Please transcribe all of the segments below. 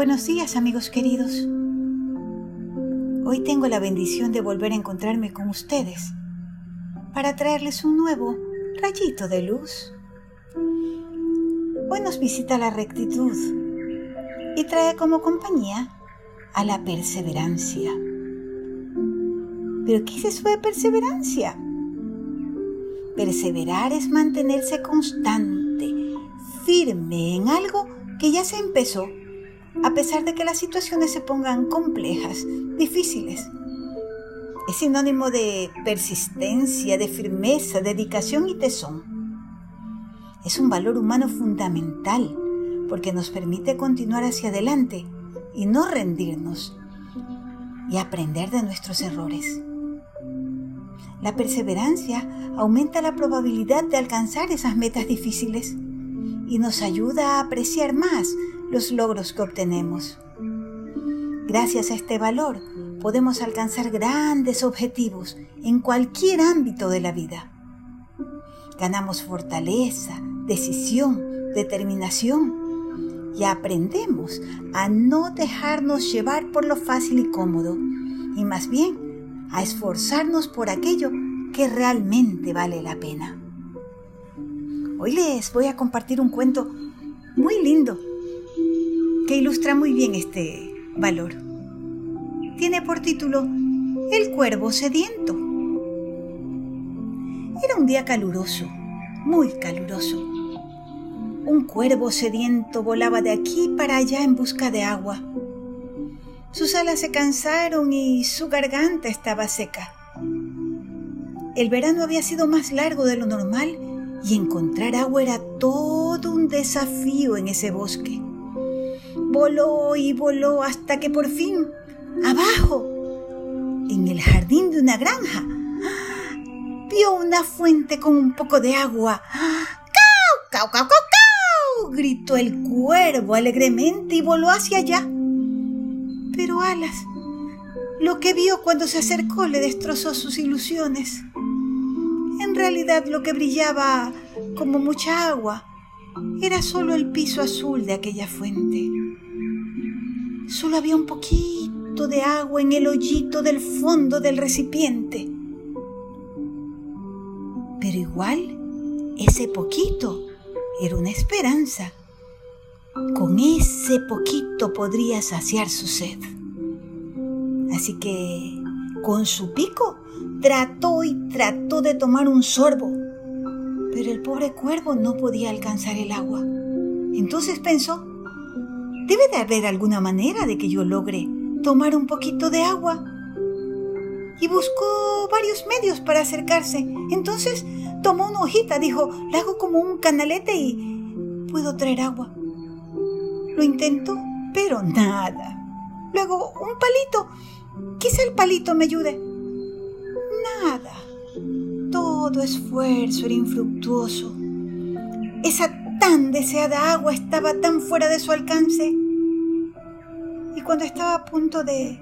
Buenos días amigos queridos. Hoy tengo la bendición de volver a encontrarme con ustedes para traerles un nuevo rayito de luz. Hoy nos visita la rectitud y trae como compañía a la perseverancia. ¿Pero qué es eso de perseverancia? Perseverar es mantenerse constante, firme en algo que ya se empezó, a pesar de que las situaciones se pongan complejas, difíciles. Es sinónimo de persistencia, de firmeza, dedicación y tesón. Es un valor humano fundamental porque nos permite continuar hacia adelante y no rendirnos y aprender de nuestros errores. La perseverancia aumenta la probabilidad de alcanzar esas metas difíciles y nos ayuda a apreciar más los logros que obtenemos. Gracias a este valor podemos alcanzar grandes objetivos en cualquier ámbito de la vida. Ganamos fortaleza, decisión, determinación y aprendemos a no dejarnos llevar por lo fácil y cómodo y más bien a esforzarnos por aquello que realmente vale la pena. Hoy les voy a compartir un cuento muy lindo que ilustra muy bien este valor. Tiene por título El cuervo sediento. Era un día caluroso, muy caluroso. Un cuervo sediento volaba de aquí para allá en busca de agua. Sus alas se cansaron y su garganta estaba seca. El verano había sido más largo de lo normal y encontrar agua era todo un desafío en ese bosque. Voló y voló hasta que por fin, abajo, en el jardín de una granja, vio una fuente con un poco de agua. ¡Cau, cau, cau, cau, cau! gritó el cuervo alegremente y voló hacia allá pero alas. Lo que vio cuando se acercó le destrozó sus ilusiones. En realidad lo que brillaba como mucha agua era solo el piso azul de aquella fuente. Solo había un poquito de agua en el hoyito del fondo del recipiente. Pero igual, ese poquito era una esperanza. Con ese poquito podría saciar su sed. Así que, con su pico, trató y trató de tomar un sorbo, pero el pobre cuervo no podía alcanzar el agua. Entonces pensó, debe de haber alguna manera de que yo logre tomar un poquito de agua. Y buscó varios medios para acercarse. Entonces tomó una hojita, dijo, la hago como un canalete y puedo traer agua. Lo intentó, pero nada. Luego, un palito. Quizá el palito me ayude. Nada. Todo esfuerzo era infructuoso. Esa tan deseada agua estaba tan fuera de su alcance. Y cuando estaba a punto de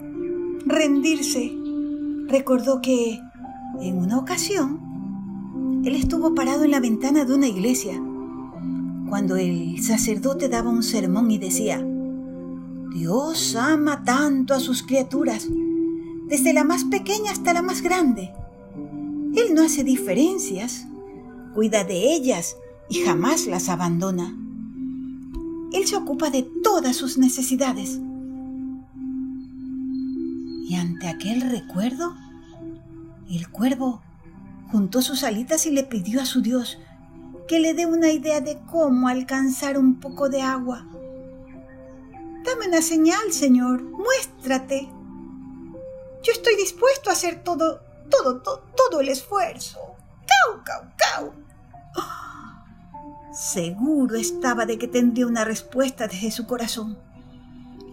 rendirse, recordó que en una ocasión él estuvo parado en la ventana de una iglesia cuando el sacerdote daba un sermón y decía, Dios ama tanto a sus criaturas, desde la más pequeña hasta la más grande. Él no hace diferencias, cuida de ellas y jamás las abandona. Él se ocupa de todas sus necesidades. Y ante aquel recuerdo, el cuervo juntó sus alitas y le pidió a su Dios que le dé una idea de cómo alcanzar un poco de agua. Dame una señal, Señor, muéstrate. Yo estoy dispuesto a hacer todo, todo, todo, todo el esfuerzo. Cau, cau, cau. Seguro estaba de que tendría una respuesta desde su corazón.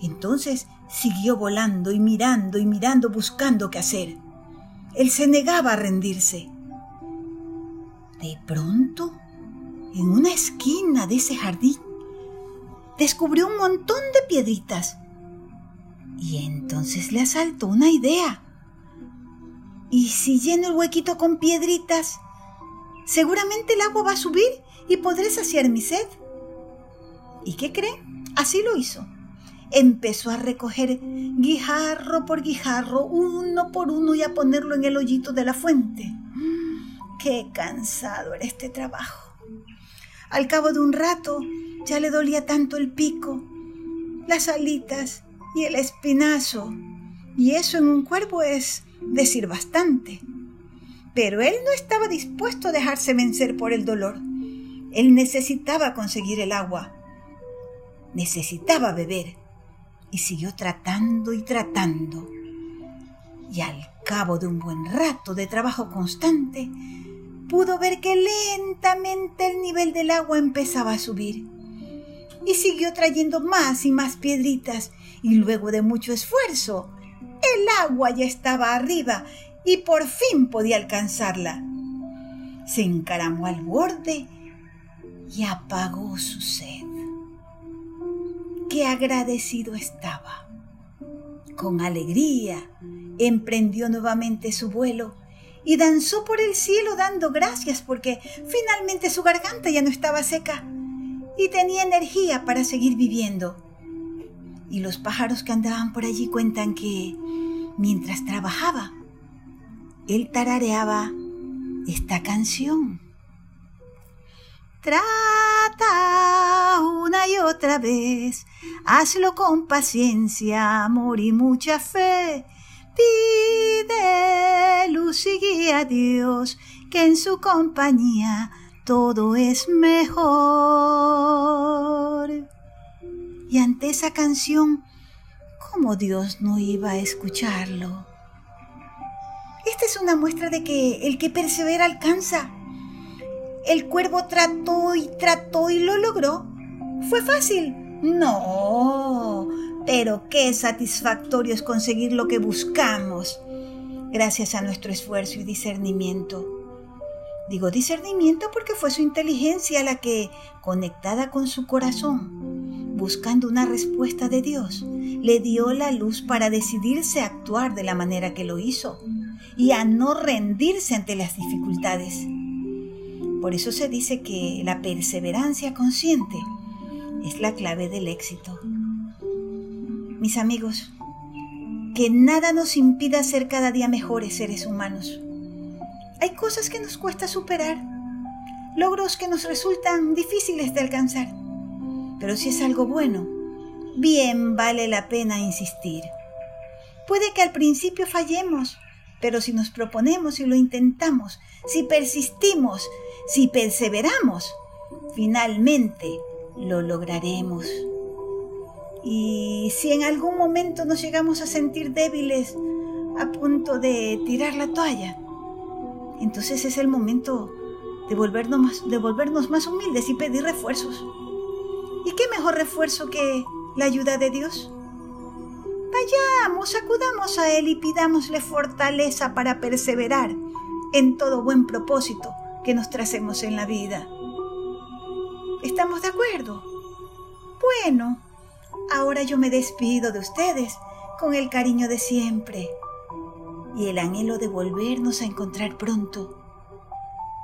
Entonces siguió volando y mirando y mirando buscando qué hacer. Él se negaba a rendirse. De pronto en una esquina de ese jardín, descubrió un montón de piedritas. Y entonces le asaltó una idea. ¿Y si lleno el huequito con piedritas? Seguramente el agua va a subir y podré saciar mi sed. ¿Y qué cree? Así lo hizo. empezó a recoger guijarro por guijarro, uno por uno y a ponerlo en el hoyito de la fuente. Qué cansado era este trabajo. Al cabo de un rato ya le dolía tanto el pico, las alitas y el espinazo. Y eso en un cuerpo es decir bastante. Pero él no estaba dispuesto a dejarse vencer por el dolor. Él necesitaba conseguir el agua. Necesitaba beber. Y siguió tratando y tratando. Y al cabo de un buen rato de trabajo constante, pudo ver que lentamente el nivel del agua empezaba a subir. Y siguió trayendo más y más piedritas, y luego de mucho esfuerzo, el agua ya estaba arriba y por fin podía alcanzarla. Se encaramó al borde y apagó su sed. Qué agradecido estaba. Con alegría emprendió nuevamente su vuelo y danzó por el cielo dando gracias porque finalmente su garganta ya no estaba seca y tenía energía para seguir viviendo. Y los pájaros que andaban por allí cuentan que mientras trabajaba, él tarareaba esta canción. Trata una y otra vez, hazlo con paciencia, amor y mucha fe Pide luz y guía a Dios, que en su compañía todo es mejor. Y ante esa canción, ¿cómo Dios no iba a escucharlo? Esta es una muestra de que el que persevera alcanza. El cuervo trató y trató y lo logró. ¿Fue fácil? No, pero qué satisfactorio es conseguir lo que buscamos gracias a nuestro esfuerzo y discernimiento. Digo discernimiento porque fue su inteligencia la que, conectada con su corazón, buscando una respuesta de Dios, le dio la luz para decidirse a actuar de la manera que lo hizo y a no rendirse ante las dificultades. Por eso se dice que la perseverancia consciente es la clave del éxito mis amigos, que nada nos impida ser cada día mejores seres humanos. Hay cosas que nos cuesta superar, logros que nos resultan difíciles de alcanzar, pero si es algo bueno, bien vale la pena insistir. Puede que al principio fallemos, pero si nos proponemos y lo intentamos, si persistimos, si perseveramos, finalmente lo lograremos. Y si en algún momento nos llegamos a sentir débiles a punto de tirar la toalla, entonces es el momento de volvernos más, de volvernos más humildes y pedir refuerzos. ¿Y qué mejor refuerzo que la ayuda de Dios? Vayamos, acudamos a Él y pidámosle fortaleza para perseverar en todo buen propósito que nos tracemos en la vida. ¿Estamos de acuerdo? Bueno, Ahora yo me despido de ustedes con el cariño de siempre y el anhelo de volvernos a encontrar pronto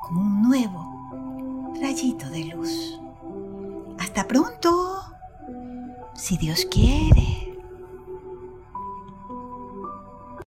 con un nuevo rayito de luz. Hasta pronto, si Dios quiere.